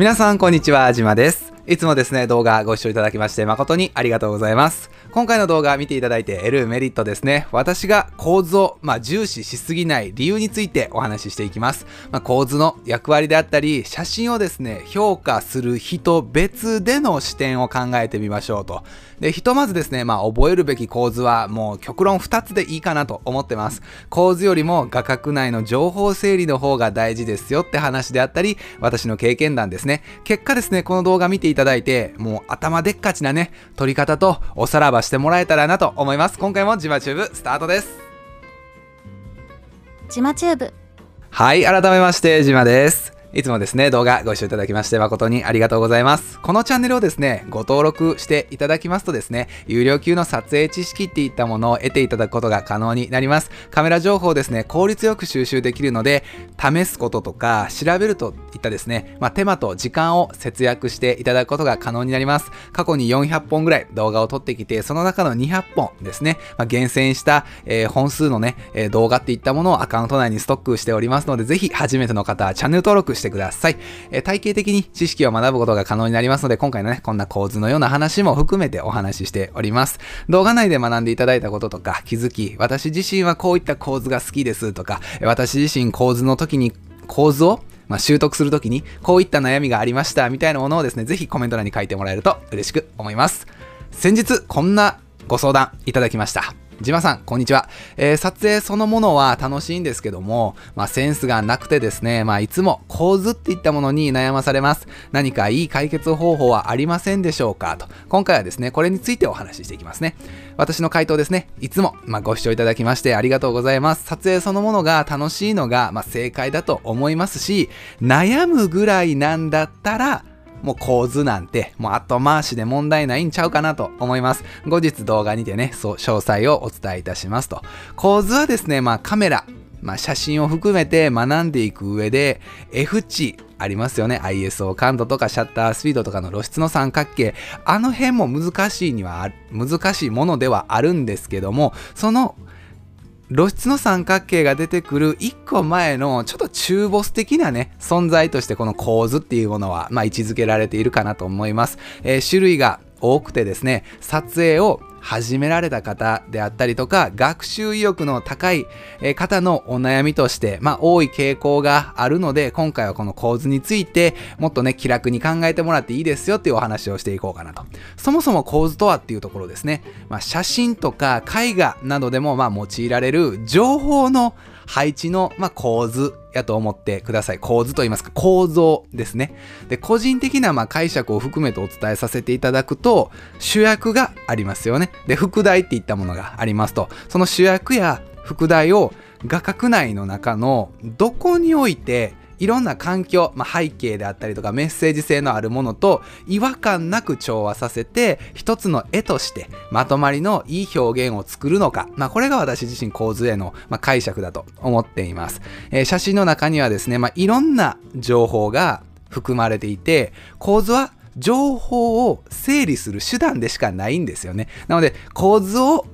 皆さんこんにちは、じまです。いつもですね、動画ご視聴いただきまして誠にありがとうございます。今回の動画見ていただいて得るメリットですね。私が構図を、まあ、重視しすぎない理由についてお話ししていきます。まあ、構図の役割であったり、写真をですね、評価する人別での視点を考えてみましょうと。で、ひとまずですね、まあ、覚えるべき構図はもう極論2つでいいかなと思ってます。構図よりも画角内の情報整理の方が大事ですよって話であったり、私の経験談ですね。結果ですね、この動画見ていただいて、もう頭でっかちなね、撮り方とおさらばしてもらえたらなと思います。今回もジマチューブスタートです。ジマチューブはい、改めまして、ジマです。いつもですね、動画ご視聴いただきまして誠にありがとうございます。このチャンネルをですね、ご登録していただきますとですね、有料級の撮影知識っていったものを得ていただくことが可能になります。カメラ情報をですね、効率よく収集できるので、試すこととか調べるといったですね、まあ、手間と時間を節約していただくことが可能になります。過去に400本ぐらい動画を撮ってきて、その中の200本ですね、まあ、厳選した、えー本数のね、え動画っていったものをアカウント内にストックしておりますので、ぜひ初めての方はチャンネル登録してしてください。え体系的に知識を学ぶことが可能になりますので、今回のね、こんな構図のような話も含めてお話ししております。動画内で学んでいただいたこととか気づき、私自身はこういった構図が好きですとか、私自身構図の時に構図をまあ、習得するときにこういった悩みがありましたみたいなものをですね、ぜひコメント欄に書いてもらえると嬉しく思います。先日こんなご相談いただきました。ジマさん、こんにちは。えー撮影そのものは楽しいんですけども、まあ、センスがなくてですね、まあ、いつも構図っていったものに悩まされます。何かいい解決方法はありませんでしょうか？と。今回はですね、これについてお話ししていきますね。私の回答ですね、いつも、まあ、ご視聴いただきましてありがとうございます。撮影そのものが楽しいのが、まあ、正解だと思いますし、悩むぐらいなんだったら、もう構図なんて、もう後回しで問題ないんちゃうかなと思います。後日動画にてね、そう、詳細をお伝えいたしますと。構図はですね、まあカメラ、まあ写真を含めて学んでいく上で、F 値、ありますよね。ISO 感度とかシャッタースピードとかの露出の三角形。あの辺も難しいには、難しいものではあるんですけども、その露出の三角形が出てくる一個前のちょっと中ボス的なね、存在としてこの構図っていうものは、まあ、位置づけられているかなと思います。えー種類が多くてですね、撮影を始められた方であったりとか、学習意欲の高い方のお悩みとして、まあ、多い傾向があるので、今回はこの構図について、もっとね、気楽に考えてもらっていいですよっていうお話をしていこうかなと。そもそも構図とはっていうところですね。まあ、写真とか絵画などでも、まあ、用いられる情報の配置の、まあ、構図やと思ってください。構図と言いますか、構造ですね。で、個人的なまあ解釈を含めてお伝えさせていただくと、主役がありますよね。で、副題っていったものがありますと、その主役や副題を画角内の中のどこにおいていろんな環境、まあ、背景であったりとかメッセージ性のあるものと違和感なく調和させて一つの絵としてまとまりのいい表現を作るのか、まあ、これが私自身構図への、まあ、解釈だと思っています、えー写真の中にはですね、まあ、いろんな情報が含まれていて構図は情報を整理する手段でしかないんですよね。なので構図を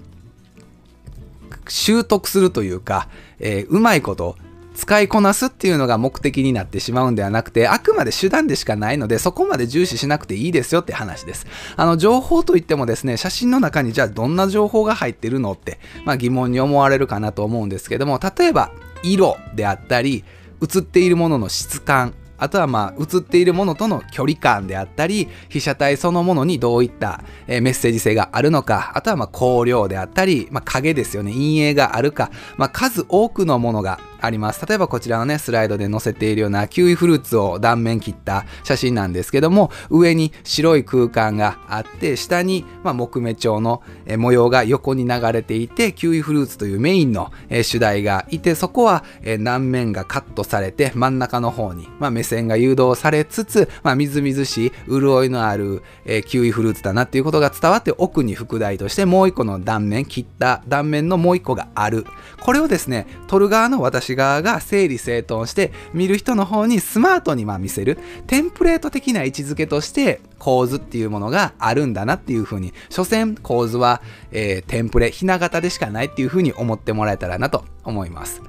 習得するというか、えーうまいこと使いこなすっていうのが目的になってしまうんではなくて、あくまで手段でしかないので、そこまで重視しなくていいですよって話です。あの、情報といってもですね、写真の中にじゃあどんな情報が入ってるのって、まあ疑問に思われるかなと思うんですけども、例えば、色であったり、映っているものの質感、あとはまあ映っているものとの距離感であったり被写体そのものにどういった、メッセージ性があるのかあとはまあ光量であったり、まあ、影ですよね陰影があるか、まあ、数多くのものがあります。例えばこちらのねスライドで載せているようなキウイフルーツを断面切った写真なんですけども上に白い空間があって下にまあ木目調の模様が横に流れていてキウイフルーツというメインの主題がいてそこは断面がカットされて真ん中の方にまあ目線が誘導されつつまあみずみずしい潤いのあるキウイフルーツだなっていうことが伝わって奥に副題としてもう一個の断面切った断面のもう一個がある。これをですね撮る側の私側が整理整頓して見る人の方にスマートにま見せるテンプレート的な位置づけとして構図っていうものがあるんだなっていうふうに所詮構図は、えーテンプレひな形でしかないっていうふうに思ってもらえたらなと思います。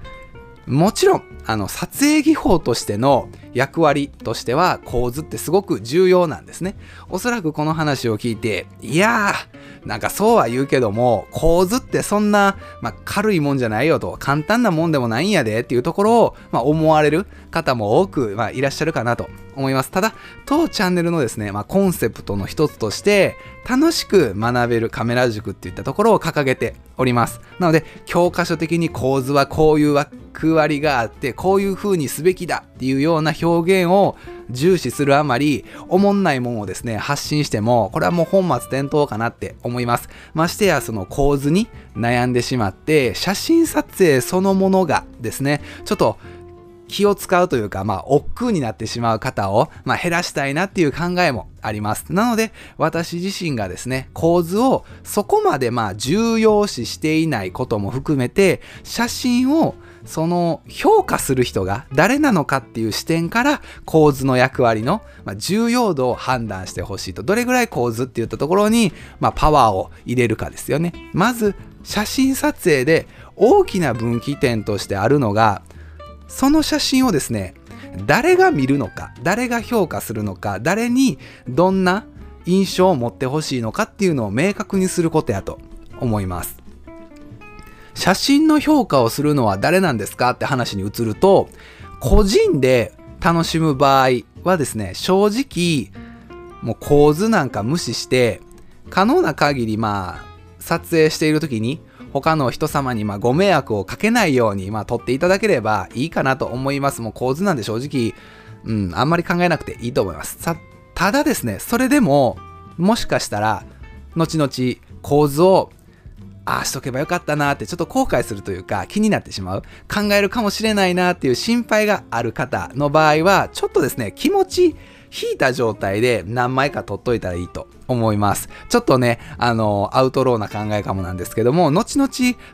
もちろん、あの、撮影技法としての役割としては構図ってすごく重要なんですね。おそらくこの話を聞いて、いやー、なんかそうは言うけども、構図ってそんな、まあ、軽いもんじゃないよと、簡単なもんでもないんやでっていうところを、まあ、思われる方も多く、まあ、いらっしゃるかなと思います。ただ、当チャンネルのですね、まあ、コンセプトの一つとして、楽しく学べるカメラ塾っていったところを掲げております。なので、教科書的に構図はこういう役割があって、こういう風にすべきだっていうような表現を重視するあまり、おもんないもんをですね、発信しても、これはもう本末転倒かなって思います。ましてや、その構図に悩んでしまって、写真撮影そのものがですね、ちょっと気を使うというか、まあ、億劫になってしまう方を、まあ、減らしたいなっていう考えもあります。なので、私自身がですね、構図をそこまでまあ重要視していないことも含めて、写真をその評価する人が誰なのかっていう視点から構図の役割のまあ重要度を判断してほしいと。どれぐらい構図って言ったところに、まあ、パワーを入れるかですよね。まず、写真撮影で大きな分岐点としてあるのが、その写真をですね、誰が見るのか、誰が評価するのか、誰にどんな印象を持ってほしいのかっていうのを明確にすることやと思います。写真の評価をするのは誰なんですかって話に移ると、個人で楽しむ場合はですね、正直、もう構図なんか無視して、可能な限りまあ、撮影している時に他の人様にまご迷惑をかけないようにまあ撮っていただければいいかなと思います。もう構図なんで正直、うん、あんまり考えなくていいと思います。さただですね、それでも、もしかしたら、後々構図をああしとけばよかったなってちょっと後悔するというか気になってしまう考えるかもしれないなっていう心配がある方の場合はちょっとですね気持ち引いた状態で何枚か取っといたらいいと思います。ちょっとね、あの、アウトローな考えかもなんですけども、後々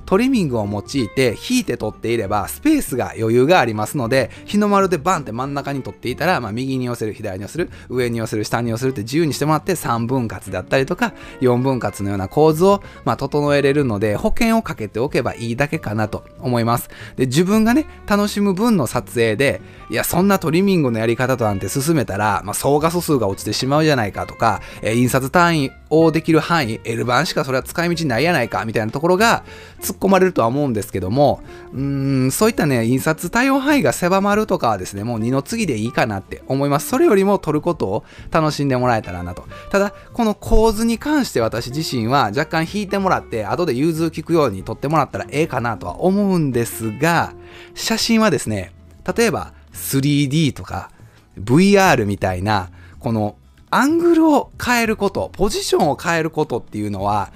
トリミングを用いて引いて取っていれば、スペースが余裕がありますので、日の丸でバンって真ん中に取っていたら、まあ、右に寄せる、左に寄せる、上に寄せる、下に寄せるって自由にしてもらって3分割だったりとか、4分割のような構図を、まあ、整えれるので、保険をかけておけばいいだけかなと思います。で、自分がね、楽しむ分の撮影で、いや、そんなトリミングのやり方となんて進めたら、まあ、総画素数が落ちてしまうじゃないかとか、えー、印刷単位をできる範囲、L 版しかそれは使い道ないやないか、みたいなところが突っ込まれるとは思うんですけども、うーん、そういったね、印刷対応範囲が狭まるとかはですね、もう二の次でいいかなって思います。それよりも撮ることを楽しんでもらえたらなと。ただ、この構図に関して私自身は若干引いてもらって、後で融通聞くように撮ってもらったらええかなとは思うんですが、写真はですね、例えば 3D とか VR みたいな、このアングルを変えること、ポジションを変えることっていうのは、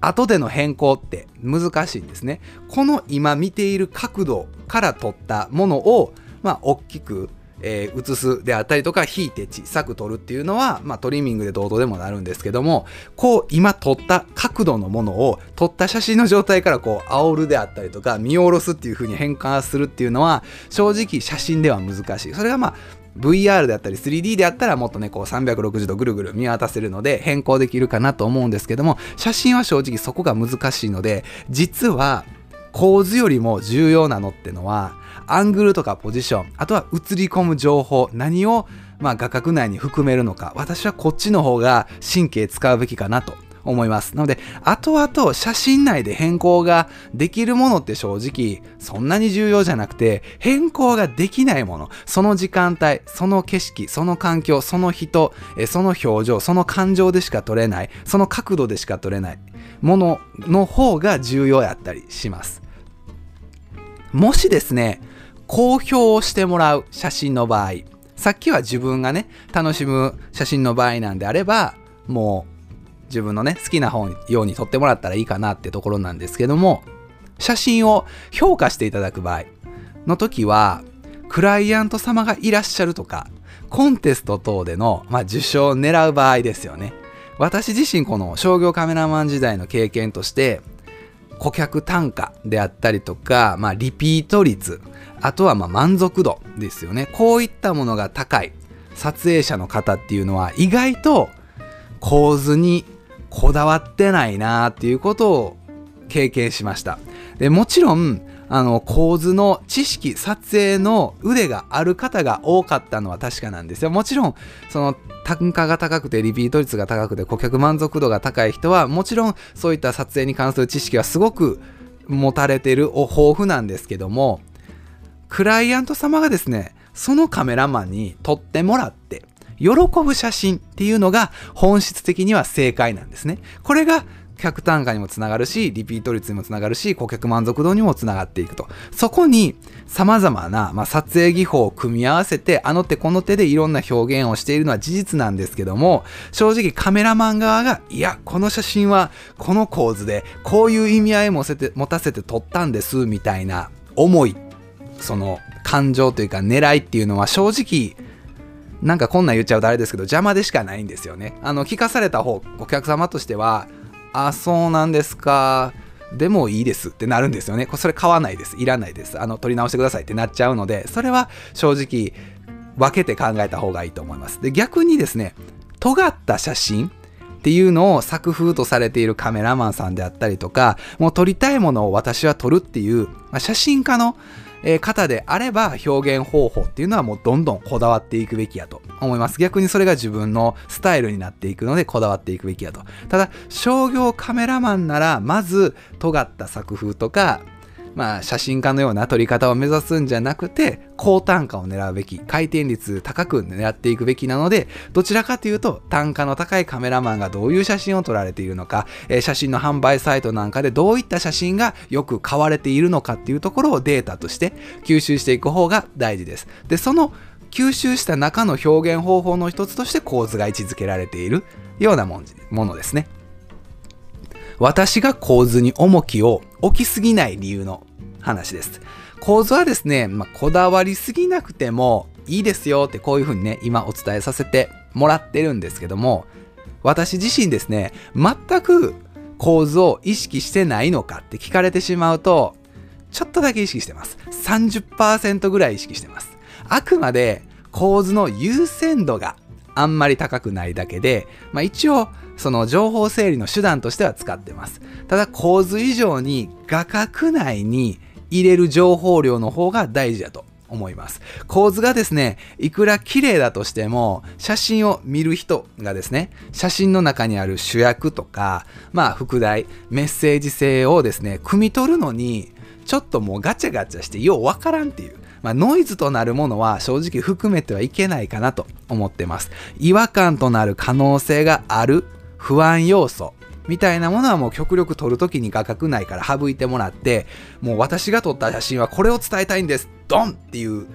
後での変更って難しいんですね。この今見ている角度から撮ったものを、まあ、大きく、えー、映すであったりとか、引いて小さく撮るっていうのは、まあ、トリミングでどうとでもなるんですけども、こう、今撮った角度のものを、撮った写真の状態からこう、煽るであったりとか、見下ろすっていう風に変換するっていうのは、正直写真では難しい。それがまあ、VR であったり 3D であったらもっとね、こう360度ぐるぐる見渡せるので変更できるかなと思うんですけども、写真は正直そこが難しいので、実は構図よりも重要なのってのは、アングルとかポジション、あとは映り込む情報、何をまあ画角内に含めるのか、私はこっちの方が神経使うべきかなと思います。なので、後々写真内で変更ができるものって正直そんなに重要じゃなくて、変更ができないもの、その時間帯、その景色、その環境、その人、その表情、その感情でしか撮れない、その角度でしか撮れないものの方が重要やったりします。もしですね、公表をしてもらう写真の場合、さっきは自分がね、楽しむ写真の場合なんであれば、もう自分のね、好きな方ように撮ってもらったらいいかなってところなんですけども、写真を評価していただく場合の時は、クライアント様がいらっしゃるとか、コンテスト等での、まあ、受賞を狙う場合ですよね。私自身この商業カメラマン時代の経験として、顧客単価であったりとか、まあ、リピート率、あとはま満足度ですよね。こういったものが高い撮影者の方っていうのは意外と構図にこだわってないなっていうことを経験しました。でもちろんあの構図の知識撮影の腕がある方が多かったのは確かなんですよもちろんその単価が高くてリピート率が高くて顧客満足度が高い人はもちろんそういった撮影に関する知識はすごく持たれてるお豊富なんですけどもクライアント様がですねそのカメラマンに撮ってもらって喜ぶ写真っていうのが本質的には正解なんですね。これが客単価にもつながるし、リピート率にもつながるし、顧客満足度にもつながっていくと。そこに様々な、まあ、撮影技法を組み合わせて、あの手この手でいろんな表現をしているのは事実なんですけども、正直カメラマン側が、いや、この写真はこの構図で、こういう意味合いもせて持たせて撮ったんです、みたいな思い、その感情というか狙いっていうのは正直、なんかこんなん言っちゃうとあれですけど邪魔でしかないんですよね。あの聞かされた方お客様としてはあそうなんですかでもいいですってなるんですよね。それ買わないです。いらないです。あの、取り直してくださいってなっちゃうので、それは正直分けて考えた方がいいと思います。で、逆にですね、尖った写真っていうのを作風とされているカメラマンさんであったりとか、もう撮りたいものを私は撮るっていう、まあ、写真家のえ方であれば表現方法っていうのはもうどんどんこだわっていくべきやと思います。逆にそれが自分のスタイルになっていくのでこだわっていくべきやと。ただ、商業カメラマンならまず尖った作風とかまあ、写真家のような撮り方を目指すんじゃなくて、高単価を狙うべき、回転率高く狙っていくべきなので、どちらかというと、単価の高いカメラマンがどういう写真を撮られているのか、えー、写真の販売サイトなんかでどういった写真がよく買われているのかっていうところをデータとして吸収していく方が大事です。で、その吸収した中の表現方法の一つとして構図が位置づけられているようなものですね。私が構図に重きを置きすぎない理由の話です。構図はですね、まあ、こだわりすぎなくてもいいですよってこういうふうにね、今お伝えさせてもらってるんですけども、私自身ですね、全く構図を意識してないのかって聞かれてしまうと、ちょっとだけ意識してます。30%ぐらい意識してます。あくまで構図の優先度があんまり高くないだけで、まあ、一応その情報整理の手段としては使ってます。ただ構図以上に画角内に入れる情報量の方が大事だと思います。構図がですね、いくら綺麗だとしても、写真を見る人がですね、写真の中にある主役とか、まあ、副題、メッセージ性をですね、汲み取るのに、ちょっともうガチャガチャしてようわからんっていう。まあ、ノイズとなるものは正直含めてはいけないかなと思ってます。違和感となる可能性がある不安要素みたいなものはもう極力撮るときに画角内から省いてもらって、もう私が撮った写真はこれを伝えたいんです。ドンっていう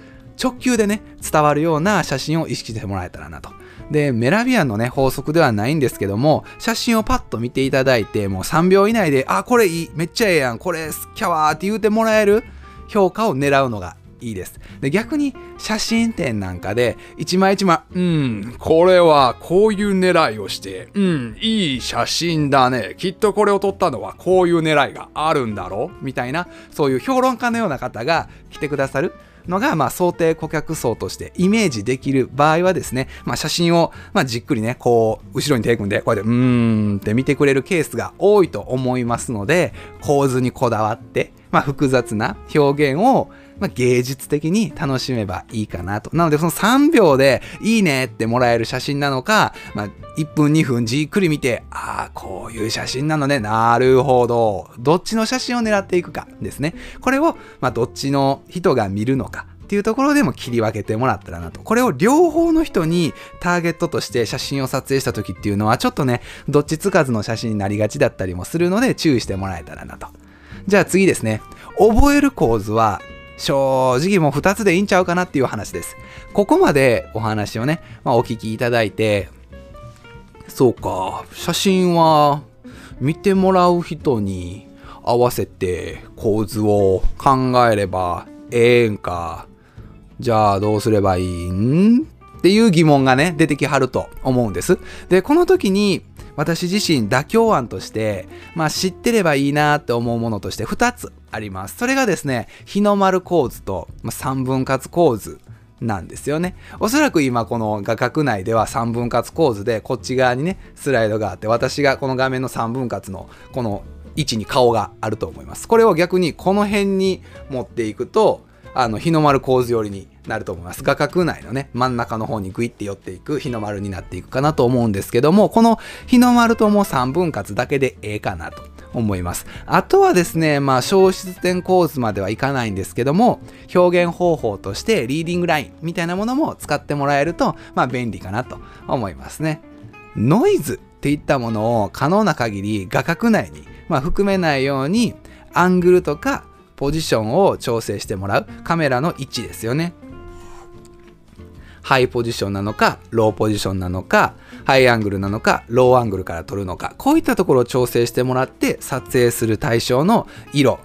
直球でね、伝わるような写真を意識してもらえたらなと。で、メラビアンのね、法則ではないんですけども、写真をパッと見ていただいて、もう3秒以内で、あ、これいい、めっちゃええやん、これキャワーって言うてもらえる評価を狙うのがいいです。で、逆に写真展なんかで、一枚一枚、うん、これはこういう狙いをして、うん、いい写真だね。きっとこれを撮ったのはこういう狙いがあるんだろうみたいな、そういう評論家のような方が来てくださる。のが、まあ、想定顧客層としてイメージできる場合はですね、まあ、写真を、まあ、じっくりね、こう、後ろに手組んで、こうやって、うーんって見てくれるケースが多いと思いますので、構図にこだわって、まあ、複雑な表現を、まあ、芸術的に楽しめばいいかなと。なので、その3秒でいいねってもらえる写真なのか、まあ、1分2分じっくり見て、ああ、こういう写真なのね。なるほど。どっちの写真を狙っていくかですね。これを、まあ、どっちの人が見るのか。っていうところでも切り分けてもらったらなと。これを両方の人にターゲットとして写真を撮影した時っていうのはちょっとね、どっちつかずの写真になりがちだったりもするので注意してもらえたらなと。じゃあ次ですね。覚える構図は正直もう2つでいいんちゃうかなっていう話です。ここまでお話をね、まあ、お聞きいただいて、そうか、写真は見てもらう人に合わせて構図を考えればええんか。じゃあどうすればいいん？っていう疑問がね、出てきはると思うんです。で、この時に私自身妥協案として、まあ知ってればいいなって思うものとして2つあります。それがですね、日の丸構図と、まあ、三分割構図なんですよね。おそらく今この画角内では3分割構図でこっち側にねスライドがあって私がこの画面の3分割のこの位置に顔があると思います。これを逆にこの辺に持っていくと、あの日の丸構図寄りになると思います。画角内のね、真ん中の方にグイって寄っていく日の丸になっていくかなと思うんですけども、この日の丸とも3分割だけでええかなと思います。あとはですね、まあ、消失点構図まではいかないんですけども、表現方法としてリーディングラインみたいなものも使ってもらえると、まあ、便利かなと思いますね。ノイズっていったものを可能な限り画角内に、まあ、含めないように、アングルとかポジションを調整してもらうカメラの位置ですよね。ハイポジションなのか、ローポジションなのか、ハイアングルなのか、ローアングルから撮るのか、こういったところを調整してもらって撮影する対象の色、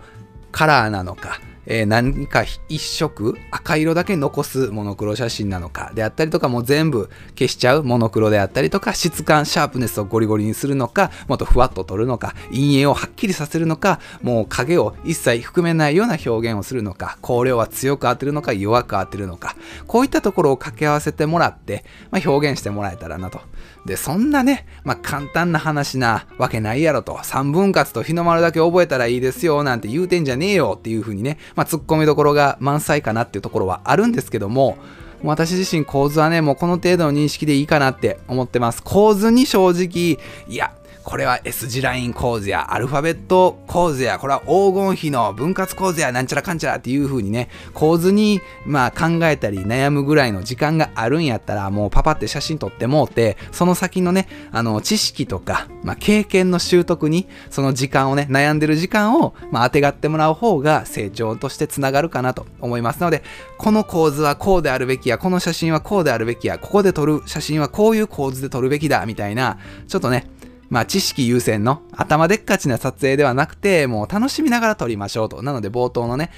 カラーなのか、えー、何か一色赤色だけ残すモノクロ写真なのかであったりとかもう全部消しちゃうモノクロであったりとか質感シャープネスをゴリゴリにするのかもっとふわっと撮るのか陰影をはっきりさせるのかもう影を一切含めないような表現をするのか光量は強く当てるのか弱く当てるのかこういったところを掛け合わせてもらって、まあ、表現してもらえたらなと。でそんなね、まあ、簡単な話なわけないやろと三分割と日の丸だけ覚えたらいいですよなんて言うてんじゃねえよっていう風にねまあ、突っ込みどころが満載かなっていうところはあるんですけども、私自身構図はね、もうこの程度の認識でいいかなって思ってます。構図に正直、いや、これは S 字ライン構図やアルファベット構図やこれは黄金比の分割構図やなんちゃらかんちゃらっていう風にね構図にまあ考えたり悩むぐらいの時間があるんやったらもうパパって写真撮ってもうてその先のねあの知識とか、まあ、経験の習得にその時間をね悩んでる時間を、まあ、当てがってもらう方が成長としてつながるかなと思いますのでこの構図はこうであるべきやこの写真はこうであるべきやここで撮る写真はこういう構図で撮るべきだみたいなちょっとねまあ知識優先の頭でっかちな撮影ではなくて、もう楽しみながら撮りましょうと。なので冒頭のね、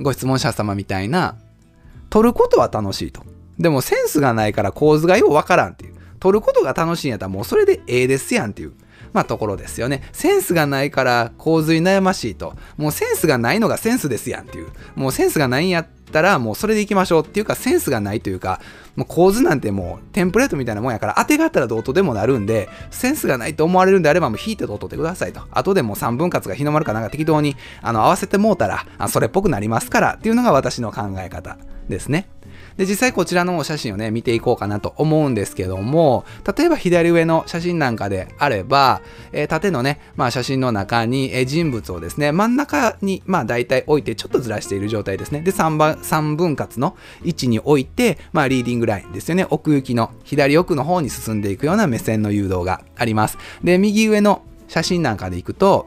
ご質問者様みたいな、撮ることは楽しいと。でもセンスがないから構図がようわからんっていう。撮ることが楽しいんやったらもうそれでええですやんっていう。まあところですよね。センスがないから洪水悩ましいと。もうセンスがないのがセンスですやんっていう。もうセンスがないんやったらもうそれでいきましょうっていうかセンスがないというかもう構図なんてもうテンプレートみたいなもんやから当てがあったらどうとでもなるんでセンスがないと思われるんであればもう引いてどうとってくださいと後でもう3分割が日の丸かなんか適当にあの合わせてもうたらあそれっぽくなりますからっていうのが私の考え方ですね。で、実際こちらのお写真をね、見ていこうかなと思うんですけども、例えば左上の写真なんかであれば、えー、縦のね、まあ写真の中に、え、人物をですね、真ん中に、まあ大体置いてちょっとずらしている状態ですね。で、3, 番3分割の位置に置いて、まあリーディングラインですよね、奥行きの左奥の方に進んでいくような目線の誘導があります。で、右上の写真なんかでいくと、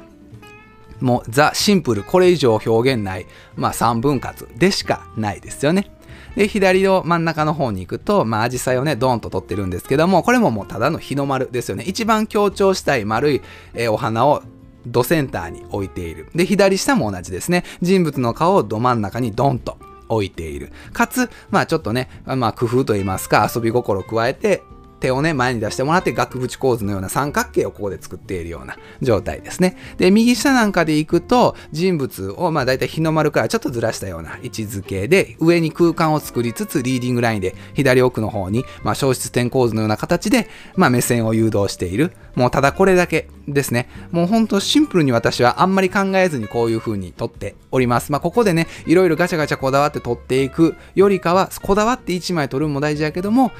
もうザ・シンプル、これ以上表現ない、まあ3分割でしかないですよね。で、左の真ん中の方に行くと、まあ、アジサイをね、ドーンと撮ってるんですけども、これももうただの日の丸ですよね。一番強調したい丸い、えー、お花をドセンターに置いている。で、左下も同じですね。人物の顔をど真ん中にドンと置いている。かつ、まあちょっとね、まあ工夫といいますか遊び心を加えて、手をね、前に出してもらって額縁構図のような三角形をここで作っているような状態ですね。で、右下なんかで行くと、人物をまあ大体日の丸からちょっとずらしたような位置づけで、上に空間を作りつつ、リーディングラインで左奥の方に、まあ消失点構図のような形で、まあ目線を誘導している。もうただこれだけですね。もうほんとシンプルに私はあんまり考えずにこういう風に撮っております。まあここでね、いろいろガチャガチャこだわって撮っていくよりかは、こだわって1枚撮るのも大事やけども、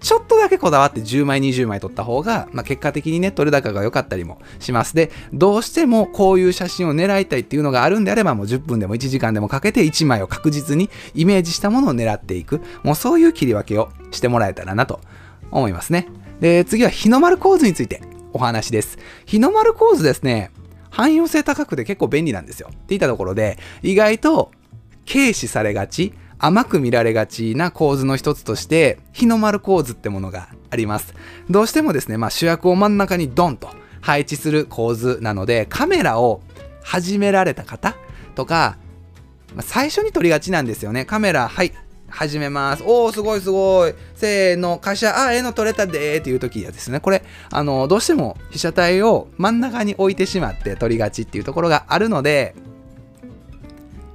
ちょっとだけこだわって10枚、20枚撮った方が、まあ、結果的にね、撮れ高が良かったりもします。で、どうしてもこういう写真を狙いたいっていうのがあるんであれば、もう10分でも1時間でもかけて1枚を確実にイメージしたものを狙っていく。もうそういう切り分けをしてもらえたらなと思いますね。で、次は日の丸構図についてお話です。日の丸構図ですね、汎用性高くて結構便利なんですよ。って言ったところで、意外と軽視されがち、甘く見られがちな構図の一つとして、日の丸構図ってものがあります。どうしてもですね、まあ、主役を真ん中にドンと配置する構図なので、カメラを始められた方とか、まあ、最初に撮りがちなんですよね。カメラ、はい、始めます。おー、すごいすごい。せーの、会社、あ、ええの撮れたでーっていう時はですね、これ、あの、どうしても被写体を真ん中に置いてしまって撮りがちっていうところがあるので、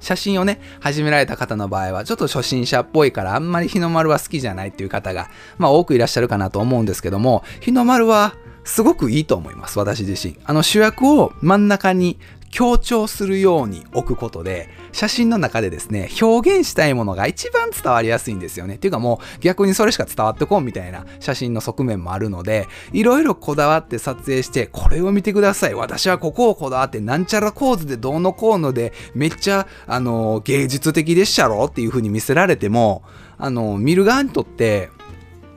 写真をね、始められた方の場合は、ちょっと初心者っぽいから、あんまり日の丸は好きじゃないっていう方が、まあ多くいらっしゃるかなと思うんですけども、日の丸はすごくいいと思います、私自身。あの主役を真ん中に強調するように置くことで、写真の中でですね、表現したいものが一番伝わりやすいんですよね。っていうかもう逆にそれしか伝わってこんみたいな写真の側面もあるので、いろいろこだわって撮影して、これを見てください。私はここをこだわって、なんちゃら構図でどうのこうので、めっちゃ、あの、芸術的でっしゃろ？っていう風に見せられても、あの、見る側にとって、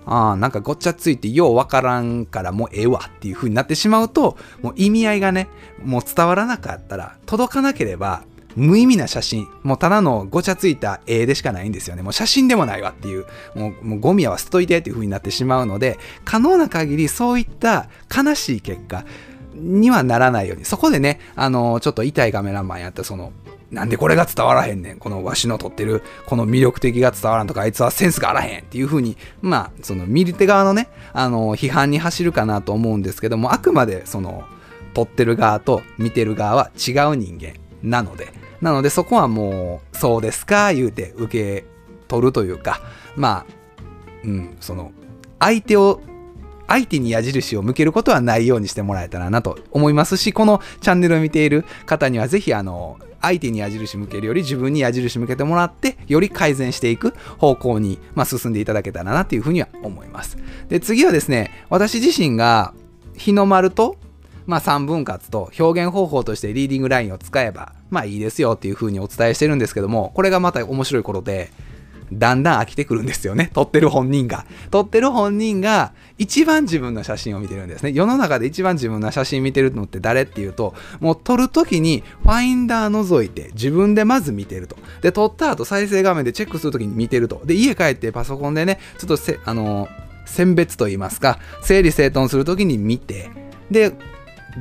ああ、なんかごっちゃついてようわからんからもうええわっていう風になってしまうと、もう意味合いがね、もう伝わらなかったら、届かなければ、無意味な写真、もうただのごちゃついた絵でしかないんですよね。もう写真でもないわっていう、もうもうゴミは捨てといてっていう風になってしまうので、可能な限りそういった悲しい結果にはならないように、そこでね、あの、ちょっと痛いカメラマンやったその、なんでこれが伝わらへんねん。このわしの撮ってる、この魅力的が伝わらんとか、あいつはセンスがあらへんっていう風に、まあ、その見る手側のね、あの、批判に走るかなと思うんですけども、あくまでその、撮ってる側と見てる側は違う人間なので、なのでそこはもう、そうですか、言うて受け取るというか、まあ、うん、その、相手を相手に矢印を向けることはないようにしてもらえたらなと思いますし、このチャンネルを見ている方にはぜひあの、相手に矢印向けるより自分に矢印向けてもらって、より改善していく方向に、まあ、進んでいただけたらなというふうには思います。で、次はですね、私自身が日の丸と、まあ、3分割と表現方法としてリーディングラインを使えば、まあいいですよっていうふうにお伝えしてるんですけども、これがまた面白い頃で、だんだん飽きてくるんですよね。撮ってる本人が。撮ってる本人が一番自分の写真を見てるんですね。世の中で一番自分の写真見てるのって誰っていうと、もう撮るときにファインダー覗いて自分でまず見てると。で、撮った後再生画面でチェックするときに見てると。で、家帰ってパソコンでね、ちょっとせ、あの選別と言いますか、整理整頓するときに見て、で、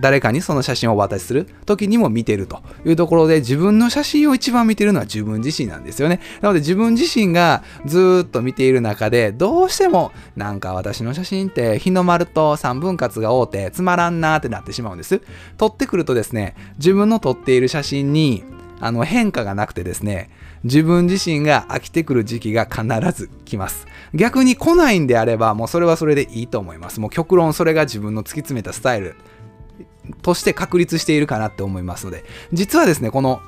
誰かにその写真をお渡しする時にも見てるというところで自分の写真を一番見てるのは自分自身なんですよね。なので自分自身がずっと見ている中でどうしてもなんか私の写真って日の丸と3分割が多てつまらんなーってなってしまうんです。撮ってくるとですね自分の撮っている写真にあの変化がなくてですね自分自身が飽きてくる時期が必ず来ます。逆に来ないんであればもうそれはそれでいいと思います。もう極論それが自分の突き詰めたスタイルとして確立しているかなって思いますので、実はですね、この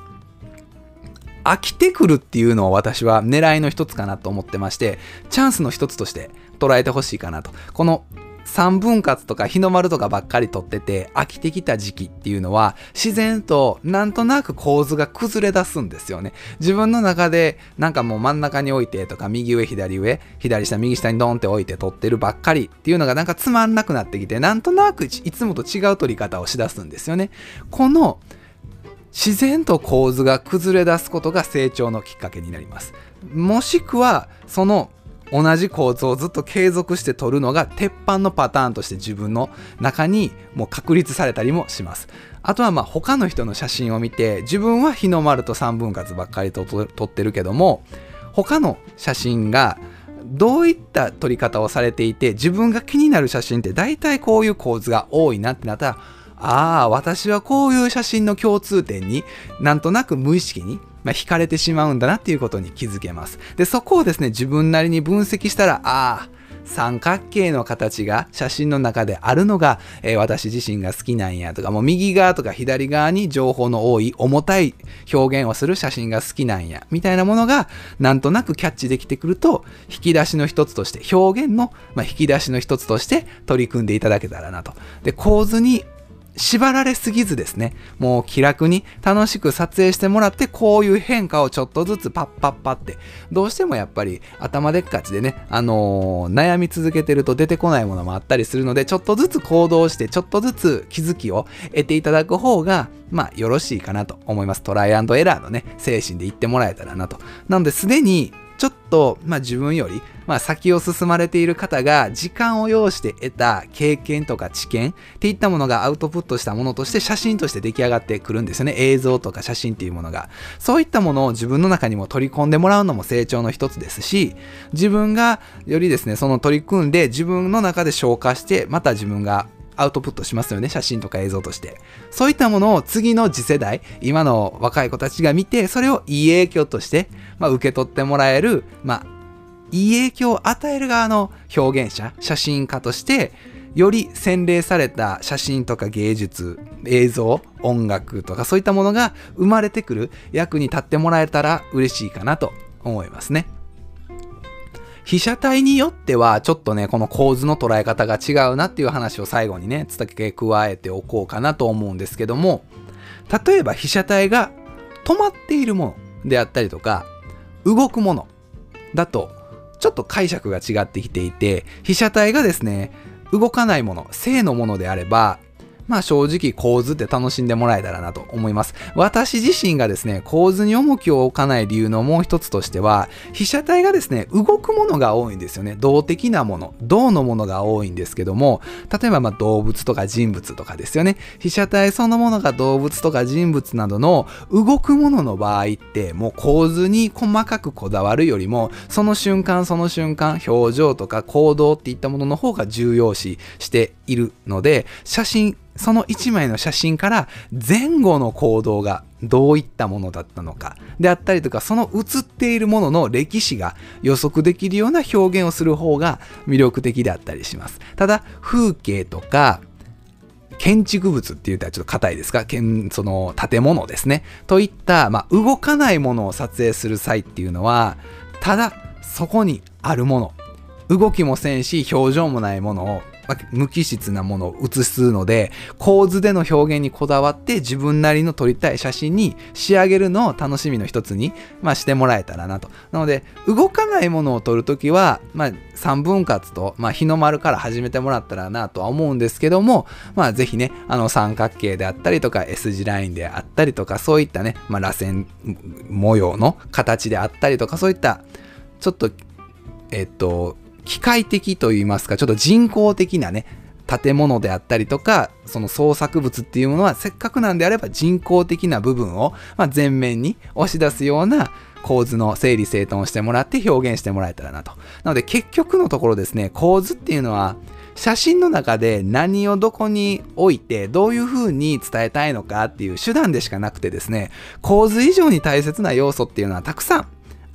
飽きてくるっていうのを私は狙いの一つかなと思ってまして、チャンスの一つとして捉えてほしいかなと。この3分割とか日の丸とかばっかり取ってて飽きてきた時期っていうのは自然となんとなく構図が崩れ出すんですよね。自分の中でなんかもう真ん中に置いてとか右上左上左下右下にドンって置いて取ってるばっかりっていうのがなんかつまんなくなってきてなんとなくいつもと違う取り方をしだすんですよね。この自然と構図が崩れ出すことが成長のきっかけになります。もしくはその同じ構造をずっと継続して取るのが鉄板のパターンとして自分の中にもう確立されたりもします。あとはまあ他の人の写真を見て自分は日の丸と3分割ばっかりと撮ってるけども他の写真がどういった撮り方をされていて自分が気になる写真って大体こういう構図が多いなってなったらああ私はこういう写真の共通点になんとなく無意識にまあ、惹かれてしまうんだなっていうことに気づけます。で、そこをですね、自分なりに分析したら、ああ、三角形の形が写真の中であるのが、えー、私自身が好きなんやとか、もう右側とか左側に情報の多い重たい表現をする写真が好きなんや、みたいなものがなんとなくキャッチできてくると、引き出しの一つとして、表現の、まあ、引き出しの一つとして取り組んでいただけたらなと。で、構図に縛られすぎずですね、もう気楽に楽しく撮影してもらって、こういう変化をちょっとずつパッパッパって、どうしてもやっぱり頭でっかちでね、あのー、悩み続けてると出てこないものもあったりするので、ちょっとずつ行動して、ちょっとずつ気づきを得ていただく方が、まあ、よろしいかなと思います。トライアンドエラーのね、精神で言ってもらえたらなと。なので、すでにちょっと、まあ、自分より、まあ、先を進まれている方が時間を要して得た経験とか知見っていったものがアウトプットしたものとして写真として出来上がってくるんですよね。映像とか写真っていうものが。そういったものを自分の中にも取り込んでもらうのも成長の一つですし、自分がよりですね、その取り組んで自分の中で消化して、また自分がアウトプットしますよね、写真とか映像として。そういったものを次の次世代、今の若い子たちが見て、それをいい影響として、まあ、受け取ってもらえる、まあ、いい影響を与える側の表現者、写真家として、より洗練された写真とか芸術、映像、音楽とかそういったものが生まれてくる役に立ってもらえたら嬉しいかなと思いますね。被写体によってはちょっとね、この構図の捉え方が違うなっていう話を最後にね、付け加えておこうかなと思うんですけども、例えば被写体が止まっているものであったりとか、動くものだと、ちょっと解釈が違ってきていて、被写体がですね、動かないもの、正のものであれば、まあ正直構図って楽しんでもらえたらなと思います。私自身がですね、構図に重きを置かない理由のもう一つとしては、被写体がですね、動くものが多いんですよね。動的なもの、動のものが多いんですけども、例えばま動物とか人物とかですよね。被写体そのものが動物とか人物などの動くものの場合って、もう構図に細かくこだわるよりも、その瞬間その瞬間、表情とか行動っていったものの方が重要視しているので、写真その1枚の写真から前後の行動がどういったものだったのかであったりとかその写っているものの歴史が予測できるような表現をする方が魅力的であったりします。ただ風景とか建築物って言ったらちょっと硬いですかその建物ですね。といった、まあ、動かないものを撮影する際っていうのはただそこにあるもの。動きもせんし表情もないものを無機質なものを写すので構図での表現にこだわって自分なりの撮りたい写真に仕上げるのを楽しみの一つに、まあ、してもらえたらなと。なので動かないものを撮るときは、まあ、3分割と、まあ、日の丸から始めてもらったらなとは思うんですけども、まあ、ぜひねあの三角形であったりとか S 字ラインであったりとかそういったね、まあ、螺旋模様の形であったりとかそういったちょっとえっと機械的といいますか、ちょっと人工的なね、建物であったりとか、その創作物っていうものは、せっかくなんであれば人工的な部分を、まあ、前面に押し出すような構図の整理整頓をしてもらって表現してもらえたらなと。なので結局のところですね、構図っていうのは、写真の中で何をどこに置いてどういう風に伝えたいのかっていう手段でしかなくてですね構図以上に大切な要素っていうのはたくさん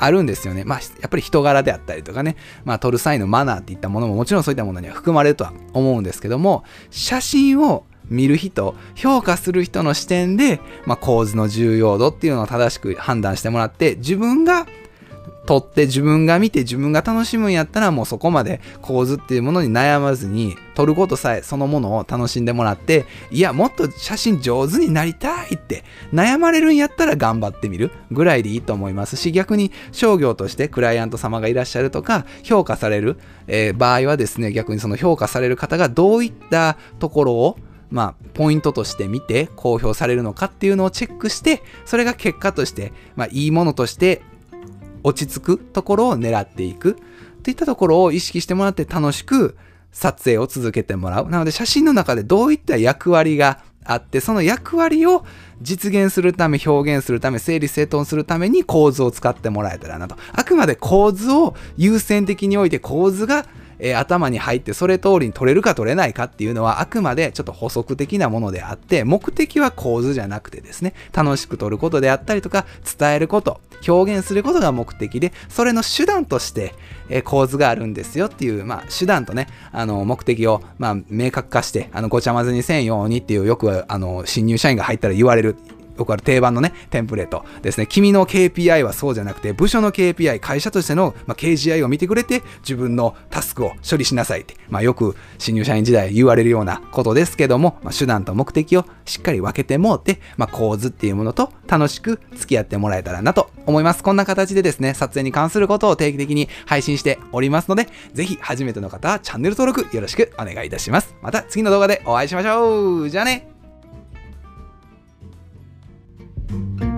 あるんですよね。まあ、やっぱり人柄であったりとかね、まあ、撮る際のマナーっていったものももちろんそういったものには含まれるとは思うんですけども、写真を見る人、評価する人の視点で、まあ、構図の重要度っていうのを正しく判断してもらって、自分が撮って自分が見て自分が楽しむんやったらもうそこまで構図っていうものに悩まずに撮ることさえそのものを楽しんでもらっていやもっと写真上手になりたいって悩まれるんやったら頑張ってみるぐらいでいいと思いますし逆に商業としてクライアント様がいらっしゃるとか評価される、えー、場合はですね逆にその評価される方がどういったところをまあ、ポイントとして見て公表されるのかっていうのをチェックして、それが結果として、まあ、いいものとして落ち着くところを狙っていくといったところを意識してもらって楽しく撮影を続けてもらう。なので写真の中でどういった役割があって、その役割を実現するため、表現するため、整理整頓するために構図を使ってもらえたらなと。あくまで構図を優先的において構図がえー、頭に入ってそれ通りに取れるか取れないかっていうのはあくまでちょっと補足的なものであって目的は構図じゃなくてですね楽しく取ることであったりとか伝えること表現することが目的でそれの手段として、えー、構図があるんですよっていう、まあ、手段とねあの目的を、まあ、明確化してあのごちゃ混ぜにせんようにっていうよくあの新入社員が入ったら言われるよくある定番のね、テンプレートですね。君の KPI はそうじゃなくて、部署の KPI、会社としての、まあ、KGI を見てくれて、自分のタスクを処理しなさいって、まあ、よく新入社員時代言われるようなことですけども、まあ、手段と目的をしっかり分けてもうて、まあ、構図っていうものと楽しく付き合ってもらえたらなと思います。こんな形でですね、撮影に関することを定期的に配信しておりますので、ぜひ初めての方はチャンネル登録よろしくお願いいたします。また次の動画でお会いしましょうじゃあね thank you